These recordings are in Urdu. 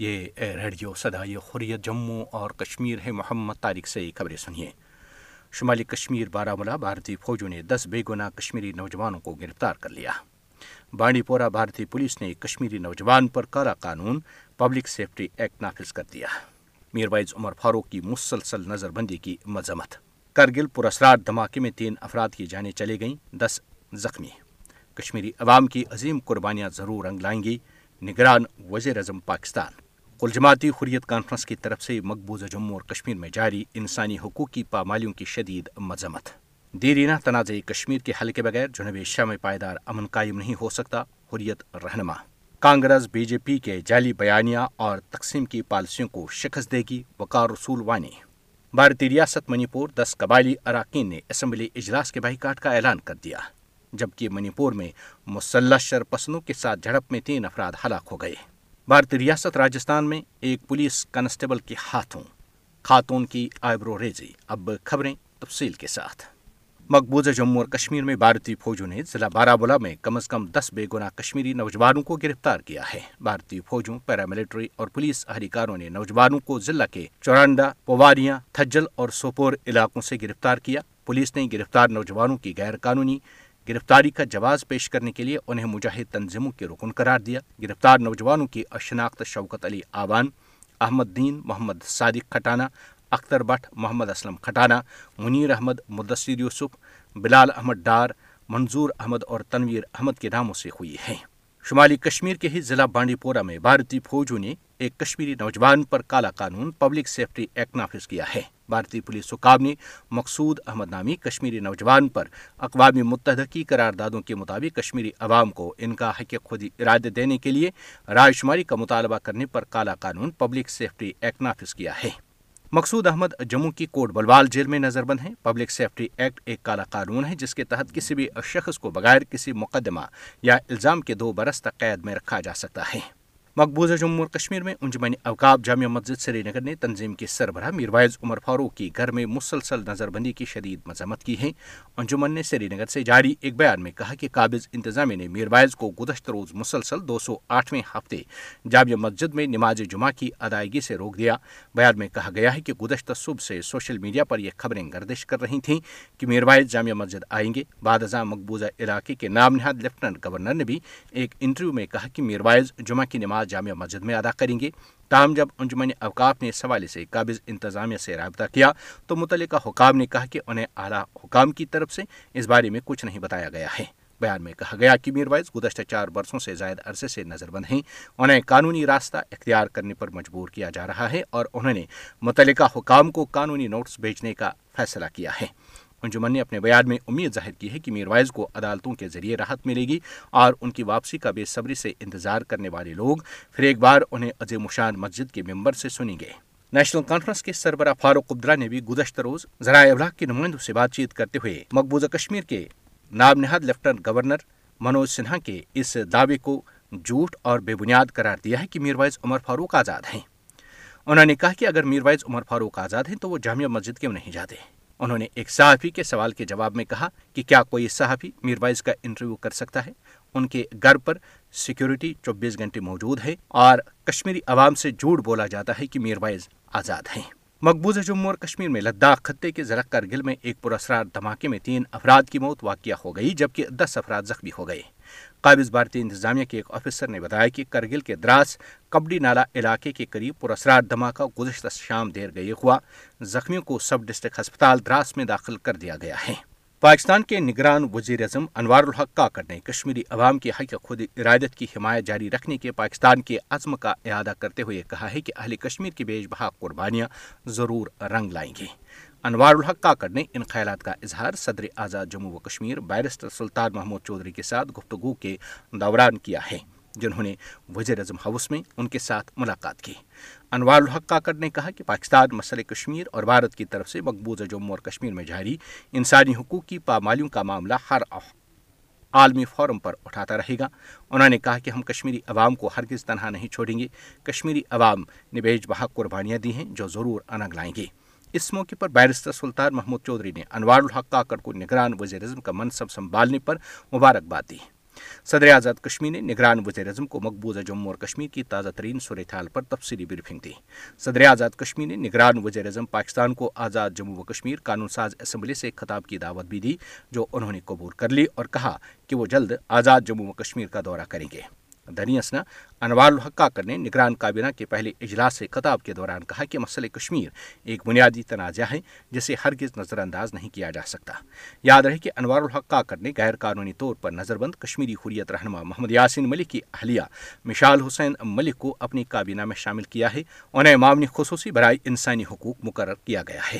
یہ ریڈیو سدائے خوریت جموں اور کشمیر ہے محمد طارق سے خبریں سنیے شمالی کشمیر بارہ ملا بھارتی فوجوں نے دس بے گنا کشمیری نوجوانوں کو گرفتار کر لیا بانڈی پورہ بھارتی پولیس نے کشمیری نوجوان پر کالا قانون پبلک سیفٹی ایکٹ نافذ کر دیا میروائز عمر فاروق کی مسلسل نظر بندی کی مذمت کرگل پر اثرات دھماکے میں تین افراد کی جانیں چلے گئیں دس زخمی کشمیری عوام کی عظیم قربانیاں ضرور رنگ لائیں گی نگران وزیر اعظم پاکستان کل جماعتی حریت کانفرنس کی طرف سے مقبوضہ جموں اور کشمیر میں جاری انسانی حقوق کی پامالیوں کی شدید مذمت دیرینہ تنازع کشمیر کے حل کے بغیر جنوب ایشیا میں پائیدار امن قائم نہیں ہو سکتا حریت رہنما کانگریس بی جے پی کے جعلی بیانیہ اور تقسیم کی پالیسیوں کو شکست دے گی وقار رسول وانی بھارتی ریاست منی پور دس قبائلی اراکین نے اسمبلی اجلاس کے بائیکاٹ کا اعلان کر دیا جبکہ منی پور میں مسلح شر پسندوں کے ساتھ جھڑپ میں تین افراد ہلاک ہو گئے ریاست میں ایک پولیس کنسٹیبل کے ہاتھوں خاتون کی ریزی اب خبریں تفصیل کے ساتھ مقبوضہ جموں اور کشمیر میں بھارتی فوجوں نے ضلع بارہمولہ میں کم از کم دس بے گناہ کشمیری نوجوانوں کو گرفتار کیا ہے بھارتی فوجوں پیراملٹری اور پولیس اہلکاروں نے نوجوانوں کو ضلع کے چورانڈا پواریاں تھجل اور سوپور علاقوں سے گرفتار کیا پولیس نے گرفتار نوجوانوں کی غیر قانونی گرفتاری کا جواز پیش کرنے کے لیے انہیں مجاہد تنظیموں کے رکن قرار دیا گرفتار نوجوانوں کی شناخت شوکت علی آوان احمد دین محمد صادق کھٹانہ اختر بٹ محمد اسلم کھٹانہ منیر احمد مدثر یوسف بلال احمد ڈار منظور احمد اور تنویر احمد کے ناموں سے ہوئی ہیں شمالی کشمیر کے ہی ضلع بانڈی پورہ میں بھارتی فوجوں نے ایک کشمیری نوجوان پر کالا قانون پبلک سیفٹی ایکٹ نافذ کیا ہے بھارتی پولیس حکام نے مقصود احمد نامی کشمیری نوجوان پر اقوام متحدہ کی قراردادوں کے مطابق کشمیری عوام کو ان کا حق خودی ارادے دینے کے لیے رائے شماری کا مطالبہ کرنے پر کالا قانون پبلک سیفٹی ایکٹ نافذ کیا ہے مقصود احمد جموں کی کوٹ بلوال جیل میں نظر بند ہیں پبلک سیفٹی ایکٹ ایک کالا قانون ہے جس کے تحت کسی بھی شخص کو بغیر کسی مقدمہ یا الزام کے دو برس تک قید میں رکھا جا سکتا ہے مقبوضہ جموں اور کشمیر میں انجمن اوقاب جامعہ مسجد سری نگر نے تنظیم کے سربراہ میروائز عمر فاروق کی گھر میں مسلسل نظر بندی کی شدید مذمت کی ہے انجمن نے سری نگر سے جاری ایک بیان میں کہا کہ قابض انتظامیہ نے میروائز کو گزشتہ روز مسلسل دو سو آٹھویں ہفتے جامع مسجد میں نماز جمعہ کی ادائیگی سے روک دیا بیان میں کہا گیا ہے کہ گزشتہ صبح سے سوشل میڈیا پر یہ خبریں گردش کر رہی تھیں کہ میروائز جامع مسجد آئیں گے بعد ازاں مقبوضہ علاقے کے نام نہاد لیفٹنٹ گورنر نے بھی ایک انٹرویو میں کہا کہ میروائز جمعہ کی نماز نماز جامع مسجد میں ادا کریں گے تاہم جب انجمن اوقاف نے اس حوالے سے قابض انتظامیہ سے رابطہ کیا تو متعلقہ حکام نے کہا کہ انہیں اعلیٰ حکام کی طرف سے اس بارے میں کچھ نہیں بتایا گیا ہے بیان میں کہا گیا کہ میر وائز گزشتہ چار برسوں سے زائد عرصے سے نظر بند ہیں انہیں قانونی راستہ اختیار کرنے پر مجبور کیا جا رہا ہے اور انہوں نے متعلقہ حکام کو قانونی نوٹس بھیجنے کا فیصلہ کیا ہے انجمن نے اپنے بیان میں امید ظاہر کی ہے کہ میروائز کو عدالتوں کے ذریعے راحت ملے گی اور ان کی واپسی کا بے صبری سے انتظار کرنے والے لوگ پھر ایک بار انہیں مشان مسجد کے ممبر سے سنیں گے نیشنل کانفرنس کے سربراہ فاروق عبدلہ نے بھی گزشتہ روز ذرائع ابلاغ کے نمائندوں سے بات چیت کرتے ہوئے مقبوضہ کشمیر کے ناب نہاد لیفٹنٹ گورنر منوج سنہا کے اس دعوے کو جھوٹ اور بے بنیاد قرار دیا ہے کہ میروائز عمر فاروق آزاد ہیں انہوں نے کہا کہ اگر میروائز عمر فاروق آزاد ہیں تو وہ جامعہ مسجد کیوں نہیں جاتے انہوں نے ایک صحافی کے سوال کے جواب میں کہا کہ کیا کوئی صحافی میروائز کا انٹرویو کر سکتا ہے ان کے گھر پر سیکیورٹی چوبیس گھنٹے موجود ہے اور کشمیری عوام سے جھوٹ بولا جاتا ہے کہ میروائز آزاد ہیں مقبوضہ جموں اور کشمیر میں لداخ خطے کے زرق کرگل میں ایک پراسرار دھماکے میں تین افراد کی موت واقع ہو گئی جبکہ دس افراد زخمی ہو گئے قابض بھارتی انتظامیہ کے ایک آفیسر نے بتایا کہ کرگل کے دراس کبڈی نالا علاقے کے قریب پراسرار دھماکہ گزشتہ شام دیر گئی ہوا زخمیوں کو سب ڈسٹرکٹ ہسپتال دراس میں داخل کر دیا گیا ہے پاکستان کے نگران وزیر اعظم انوار الحق کاکر نے کشمیری عوام کے حق خود ارادت کی حمایت جاری رکھنے کے پاکستان کے عزم کا اعادہ کرتے ہوئے کہا ہے کہ اہل کشمیر کی بیش بہا قربانیاں ضرور رنگ لائیں گی انوار الحق کاکر نے ان خیالات کا اظہار صدر آزاد جموں و کشمیر بیرسٹر سلطان محمود چودھری کے ساتھ گفتگو کے دوران کیا ہے جنہوں نے وزیر اعظم ہاؤس میں ان کے ساتھ ملاقات کی انوار الحق کاکر نے کہا کہ پاکستان مسئلہ کشمیر اور بھارت کی طرف سے مقبوضہ جموں اور کشمیر میں جاری انسانی حقوق کی پامالیوں کا معاملہ ہر عالمی فورم پر اٹھاتا رہے گا انہوں نے کہا کہ ہم کشمیری عوام کو ہرگز تنہا نہیں چھوڑیں گے کشمیری عوام نے بیج بہا قربانیاں دی ہیں جو ضرور انگ لائیں گے اس موقع پر بیرستر سلطان محمود چودھری نے انوار الحق کاکر کو نگران وزیر اعظم کا منصب سنبھالنے پر مبارکباد دی صدر آزاد کشمیر نے نگران وزیر اعظم کو مقبوضہ جموں اور کشمیر کی تازہ ترین صورتحال پر تفصیلی بریفنگ دی صدر آزاد کشمیر نے نگران وزیر اعظم پاکستان کو آزاد جموں و کشمیر قانون ساز اسمبلی سے خطاب کی دعوت بھی دی جو انہوں نے قبول کر لی اور کہا کہ وہ جلد آزاد جموں و کشمیر کا دورہ کریں گے اسنا انوار الحقہ نے نگران کابینہ کے پہلے اجلاس سے خطاب کے دوران کہا کہ مسئلہ کشمیر ایک بنیادی تنازعہ ہے جسے ہرگز نظر انداز نہیں کیا جا سکتا یاد رہے کہ انوار الحقہ نے غیر قانونی طور پر نظر بند کشمیری حریت رہنما محمد یاسین ملک کی اہلیہ مشال حسین ملک کو اپنی کابینہ میں شامل کیا ہے انہیں معاملی خصوصی برائے انسانی حقوق مقرر کیا گیا ہے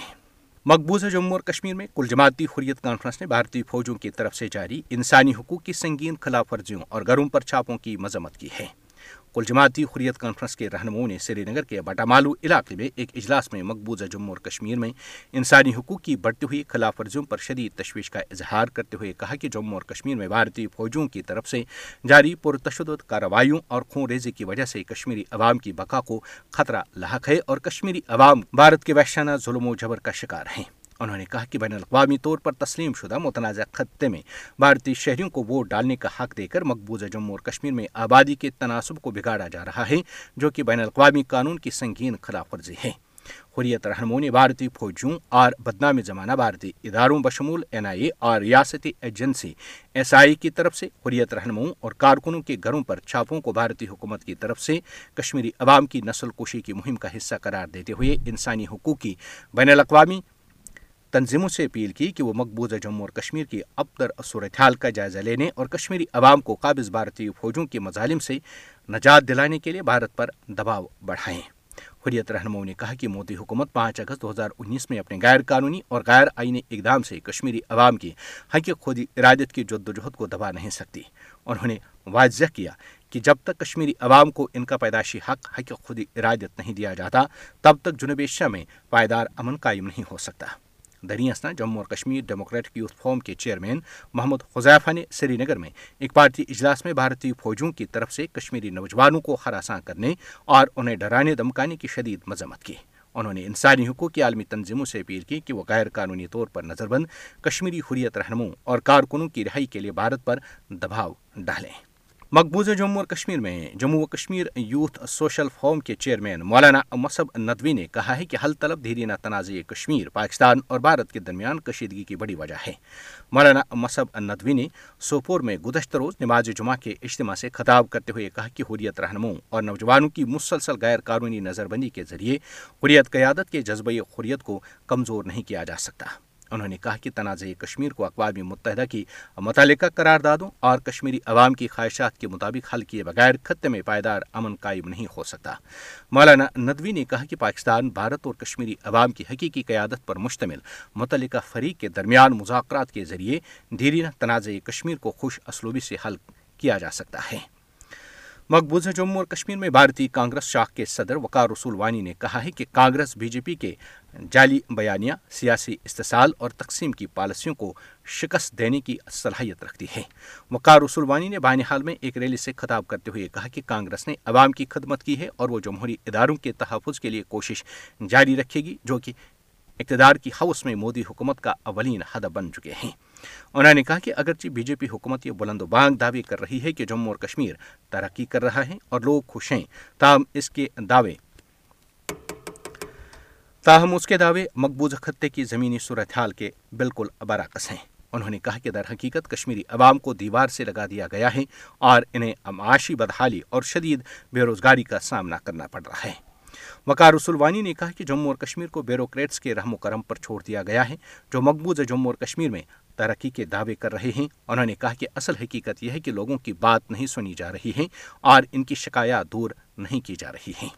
مقبوضہ جموں اور کشمیر میں کل جماعتی حریت کانفرنس نے بھارتی فوجوں کی طرف سے جاری انسانی حقوق کی سنگین خلاف ورزیوں اور گھروں پر چھاپوں کی مذمت کی ہے کل جماعتی حریت کانفرنس کے رہنماؤں نے سری نگر کے بٹامالو علاقے میں ایک اجلاس میں مقبوضہ جموں اور کشمیر میں انسانی حقوق کی بڑھتی ہوئی خلاف ورزیوں پر شدید تشویش کا اظہار کرتے ہوئے کہا کہ جموں اور کشمیر میں بھارتی فوجوں کی طرف سے جاری پرتشدد کارروائیوں اور خون ریزی کی وجہ سے کشمیری عوام کی بقا کو خطرہ لاحق ہے اور کشمیری عوام بھارت کے وحشانہ ظلم و جبر کا شکار ہیں انہوں نے کہا کہ بین الاقوامی طور پر تسلیم شدہ متنازع خطے میں بھارتی شہریوں کو ووٹ ڈالنے کا حق دے کر مقبوضہ جموں اور کشمیر میں آبادی کے تناسب کو بگاڑا جا رہا ہے جو کہ بین الاقوامی قانون کی سنگین خلاف ورزی ہے حریت رہنموں نے بھارتی فوجیوں اور بدنام زمانہ بھارتی اداروں بشمول این آئی اے اور ریاستی ایجنسی ایس آئی کی طرف سے حریت رہنماؤں اور کارکنوں کے گھروں پر چھاپوں کو بھارتی حکومت کی طرف سے کشمیری عوام کی نسل کشی کی مہم کا حصہ قرار دیتے ہوئے انسانی حقوق کی بین الاقوامی تنظیموں سے اپیل کی کہ وہ مقبوضہ جموں اور کشمیر کی ابتر صورتحال کا جائزہ لینے اور کشمیری عوام کو قابض بھارتی فوجوں کے مظالم سے نجات دلانے کے لیے بھارت پر دباؤ بڑھائیں حریت رہنما نے کہا کہ مودی حکومت پانچ اگست دو ہزار انیس میں اپنے غیر قانونی اور غیر آئینی اقدام سے کشمیری عوام کی حقیق خودی ارادت کی جد و جہد کو دبا نہیں سکتی انہوں نے واضح کیا کہ جب تک کشمیری عوام کو ان کا پیدائشی حق حق خودی ارادت نہیں دیا جاتا تب تک جنوب ایشیا میں پائیدار امن قائم نہیں ہو سکتا دریاستان جموں اور کشمیر ڈیموکریٹک یوتھ فورم کے چیئرمین محمد خزیفہ نے سری نگر میں ایک بھارتی اجلاس میں بھارتی فوجوں کی طرف سے کشمیری نوجوانوں کو ہراساں کرنے اور انہیں ڈرانے دمکانے کی شدید مذمت کی انہوں نے انسانی حقوق کی عالمی تنظیموں سے اپیل کی کہ وہ غیر قانونی طور پر نظر بند کشمیری حریت رہنماؤں اور کارکنوں کی رہائی کے لیے بھارت پر دباؤ ڈالیں مقبوضہ جموں اور کشمیر میں جموں و کشمیر یوتھ سوشل فورم کے چیئرمین مولانا مصب ندوی نے کہا ہے کہ حل طلب دھیری نہ تنازع کشمیر پاکستان اور بھارت کے درمیان کشیدگی کی بڑی وجہ ہے مولانا مصب ندوی نے سوپور میں گزشتہ روز نماز جمعہ کے اجتماع سے خطاب کرتے ہوئے کہا کہ حریت رہنماؤں اور نوجوانوں کی مسلسل غیر قانونی نظر بندی کے ذریعے حریت قیادت کے جذبۂ حریت کو کمزور نہیں کیا جا سکتا انہوں نے کہا کہ تنازع کشمیر کو اقوام متحدہ کی متعلقہ قرار دادوں اور کشمیری عوام کی خواہشات کے مطابق حل کیے بغیر خطے میں پائیدار امن قائم نہیں ہو سکتا مولانا ندوی نے کہا کہ پاکستان بھارت اور کشمیری عوام کی حقیقی قیادت پر مشتمل متعلقہ فریق کے درمیان مذاکرات کے ذریعے دیرینہ تنازع کشمیر کو خوش اسلوبی سے حل کیا جا سکتا ہے مقبوضہ جموں اور کشمیر میں بھارتی کانگریس شاخ کے صدر وقار رسول وانی نے کہا ہے کہ کانگریس بی جے پی کے جعلی بیانیہ سیاسی استحصال اور تقسیم کی پالیسیوں کو شکست دینے کی صلاحیت رکھتی ہے وقار رسول وانی نے حال میں ایک ریلی سے خطاب کرتے ہوئے کہا کہ کانگریس نے عوام کی خدمت کی ہے اور وہ جمہوری اداروں کے تحفظ کے لیے کوشش جاری رکھے گی جو کہ اقتدار کی حوث میں مودی حکومت کا اولین حد بن چکے ہیں انہوں نے کہا کہ اگرچہ بی جے پی حکومت یہ بلند و بانگ دعوی کر رہی ہے جموں اور کشمیر ترقی کر رہا ہے اور لوگ خوش ہیں تاہم تاہم اس اس کے کے دعوے دعوے مقبوض خطے کی زمینی صورتحال کے بالکل برعکس ہیں انہوں نے کہا کہ در حقیقت کشمیری عوام کو دیوار سے لگا دیا گیا ہے اور انہیں معاشی بدحالی اور شدید بے روزگاری کا سامنا کرنا پڑ رہا ہے وقار رسولوانی نے کہا کہ جموں اور کشمیر کو بیوروکریٹس کے رحم و کرم پر چھوڑ دیا گیا ہے جو مقبوضہ جموں اور کشمیر میں ترقی کے دعوے کر رہے ہیں انہوں نے کہا کہ اصل حقیقت یہ ہے کہ لوگوں کی بات نہیں سنی جا رہی ہے اور ان کی شکایات دور نہیں کی جا رہی ہیں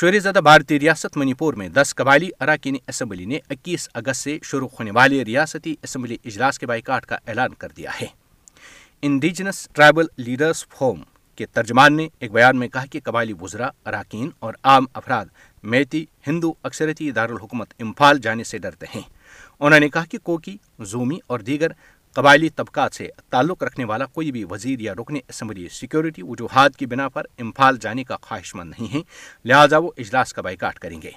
شعر زدہ بھارتی ریاست منی پور میں دس قبائلی اراکین اسمبلی نے اکیس اگست سے شروع ہونے والے ریاستی اسمبلی اجلاس کے بائیکاٹ کا اعلان کر دیا ہے انڈیجنس ٹرائبل لیڈرز فورم کے ترجمان نے ایک بیان میں کہا کہ قبائلی وزراء اراکین اور عام افراد میتی ہندو اکثرتی دارالحکومت امفال جانے سے ڈرتے ہیں انہوں نے کہا کہ کوکی زومی اور دیگر قبائلی طبقات سے تعلق رکھنے والا کوئی بھی وزیر یا رکن اسمبلی سیکیورٹی وجوہات کی بنا پر امفال جانے کا خواہش مند نہیں ہے لہٰذا وہ اجلاس کا بائیکاٹ کریں گے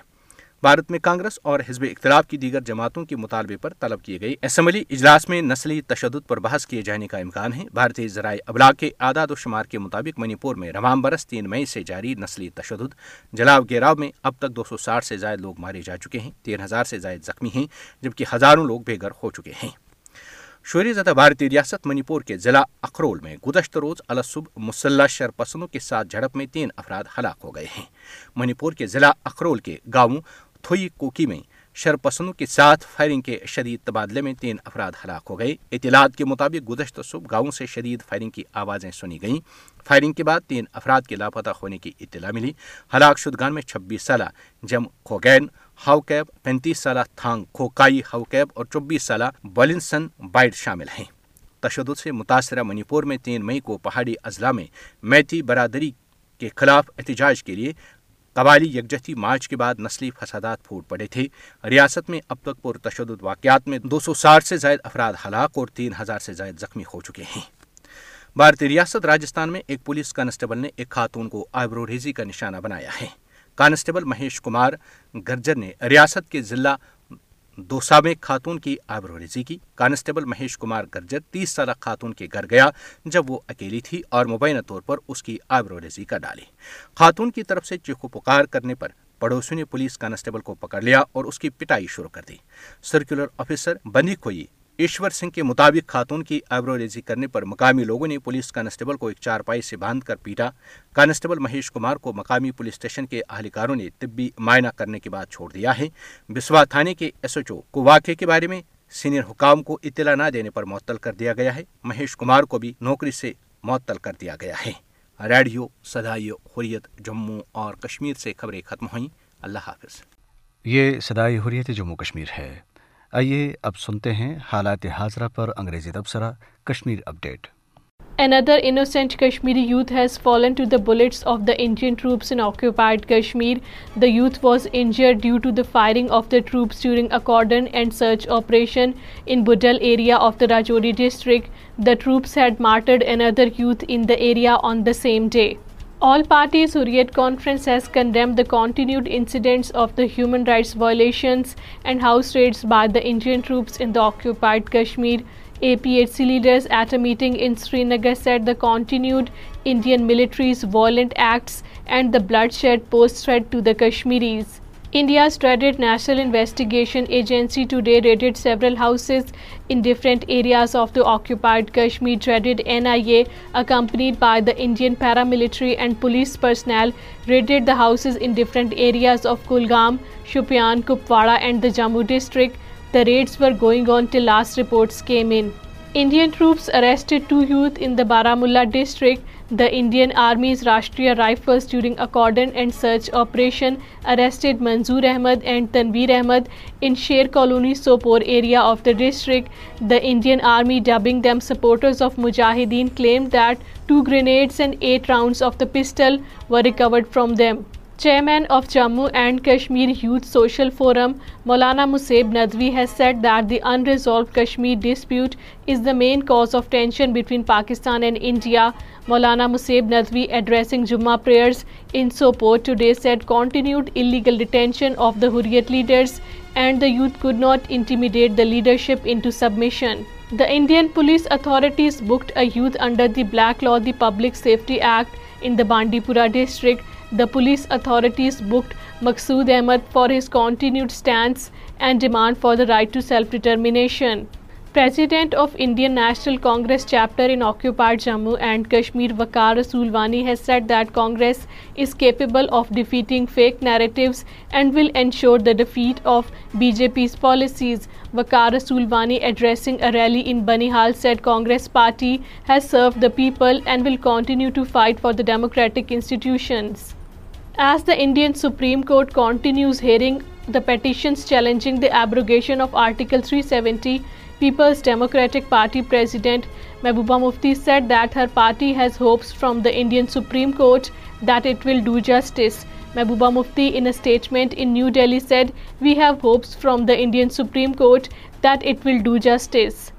بھارت میں کانگریس اور حزب اختلاف کی دیگر جماعتوں کے مطالبے پر طلب کیے گئے اسمبلی اجلاس میں نسلی تشدد پر بحث کیے جانے کا امکان ہے بھارتی ذرائع ابلاغ کے اعداد و شمار کے مطابق منی پور میں روام برس تین مئی سے جاری نسلی تشدد جلاو گیراو میں اب تک دو سو ساٹھ سے زائد لوگ مارے جا چکے ہیں تین ہزار سے زائد زخمی ہیں جبکہ ہزاروں لوگ بے گھر ہو چکے ہیں شوری زدہ بھارتی ریاست منی پور کے ضلع اخرول میں گزشتہ روز الصب مسلح شر پسندوں کے ساتھ جھڑپ میں تین افراد ہلاک ہو گئے ہیں منی پور کے ضلع اخرول کے گاؤں تھوئی کوکی میں شرپسندوں کے ساتھ فائرنگ کے شدید تبادلے میں تین افراد ہلاک ہو گئے اطلاعات کے مطابق گزشتہ صبح گاؤں سے شدید فائرنگ کی آوازیں سنی گئیں فائرنگ کے بعد تین افراد کے لاپتہ ہونے کی اطلاع ملی ہلاک شدگان میں چھبیس سالہ جم کھوگین ہاؤ کیب پینتیس سالہ تھانگ کھوکائی ہاؤ کیب اور چوبیس سالہ بولنسن بائٹ شامل ہیں تشدد سے متاثرہ منی پور میں تین مئی کو پہاڑی اضلاع میں میتھی برادری کے خلاف احتجاج کے لیے قبائلی یکجہتی مارچ کے بعد نسلی فسادات پھوٹ پڑے تھے ریاست میں اب تک واقعات میں دو سو ساٹھ سے زائد افراد ہلاک اور تین ہزار سے زائد زخمی ہو چکے ہیں بھارتی ریاست راجستھان میں ایک پولیس کانسٹیبل نے ایک خاتون کو آئبرو ریزی کا نشانہ بنایا ہے کانسٹیبل مہیش کمار گرجر نے ریاست کے ضلع دوسا میں خاتون کی آبرو ریزی کی کانسٹیبل مہیش کمار گرجر تیس سالہ خاتون کے گھر گیا جب وہ اکیلی تھی اور مبینہ طور پر اس کی آبرو ریزی کر ڈالی خاتون کی طرف سے چیخو پکار کرنے پر پڑوسی نے پولیس کانسٹیبل کو پکڑ لیا اور اس کی پٹائی شروع کر دی سرکولر آفیسر بنی کوئی ایشور سنگھ کے مطابق خاتون کی آبرو ریزی کرنے پر مقامی لوگوں نے پولیس کانسٹیبل کو ایک چار پائی سے باندھ کر پیٹا کانسٹیبل مہیش کمار کو مقامی پولیس اسٹیشن کے اہلکاروں نے طبی معائنہ کرنے کے بعد چھوڑ دیا ہے بسوا تھانے کے ایس ایچ او کو واقعے کے بارے میں سینئر حکام کو اطلاع نہ دینے پر معطل کر دیا گیا ہے مہیش کمار کو بھی نوکری سے معطل کر دیا گیا ہے ریڈیو سدائی حریت جموں اور کشمیر سے خبریں ختم ہوئیں اللہ حافظ یہ صدائی حریت جموں کشمیر ہے آئیے اب سنتے ہیں حالات حاضرہ پر انگریزی تبصرہ کشمیر اپڈیٹ اندر bullets Kashmiri youth has fallen to the Kashmir. Off the Indian troops in to Kashmir the youth was troops due to cordon firing of the in a cordon and search operation in district. Area of the martyred another youth in the area on the same day All parties who Huryat Conference has condemned the continued incidents of the human rights violations and house raids by the Indian troops in the occupied Kashmir. APHC leaders at a meeting in Srinagar said the continued Indian military's violent acts and the bloodshed pose threat to the Kashmiris. India's dreaded National Investigation Agency today raided several houses in different areas of the occupied Kashmir. Dreaded NIA, accompanied by the Indian paramilitary and police personnel, raided the houses in different areas of Kulgam, Shopian, Kupwara and the Jammu district. The raids were going on till last reports came in. Indian troops arrested two youth in the Baramulla district. The Indian army as Rashtriya rifles during a cordon and search operation arrested Manzoor Ahmed and Tanveer Ahmed in Sher colonies Sopore area of the district the Indian army dubbing them supporters of mujahideen claim that two grenades and eight rounds of the pistol were recovered from them chairman of Jammu Kashmir youth social forum Maulana Kashmir dispute is the main cause of tension Pakistan the Indian police authorities booked under the black law the public act in the Bandipora district The police authorities booked Maqsood Ahmed for his continued stance and demand for the right to self-determination. President of Indian National Congress chapter in occupied Jammu and Kashmir Waqar Rasoolwani has said that Congress is capable of defeating fake narratives and will ensure the defeat of BJP's policies. Waqar Rasoolwani, addressing a rally in Banihal, said Congress party has served the people and will continue to fight for the democratic institutions. As the Indian Supreme Court continues hearing the petitions challenging the abrogation of Article 370, People's Democratic Party President Mehbooba Mufti said that her party has hopes from the Indian Supreme Court that it will do justice. Mehbooba Mufti, in a statement in New Delhi, said, "We have hopes from the Indian Supreme Court that it will do justice."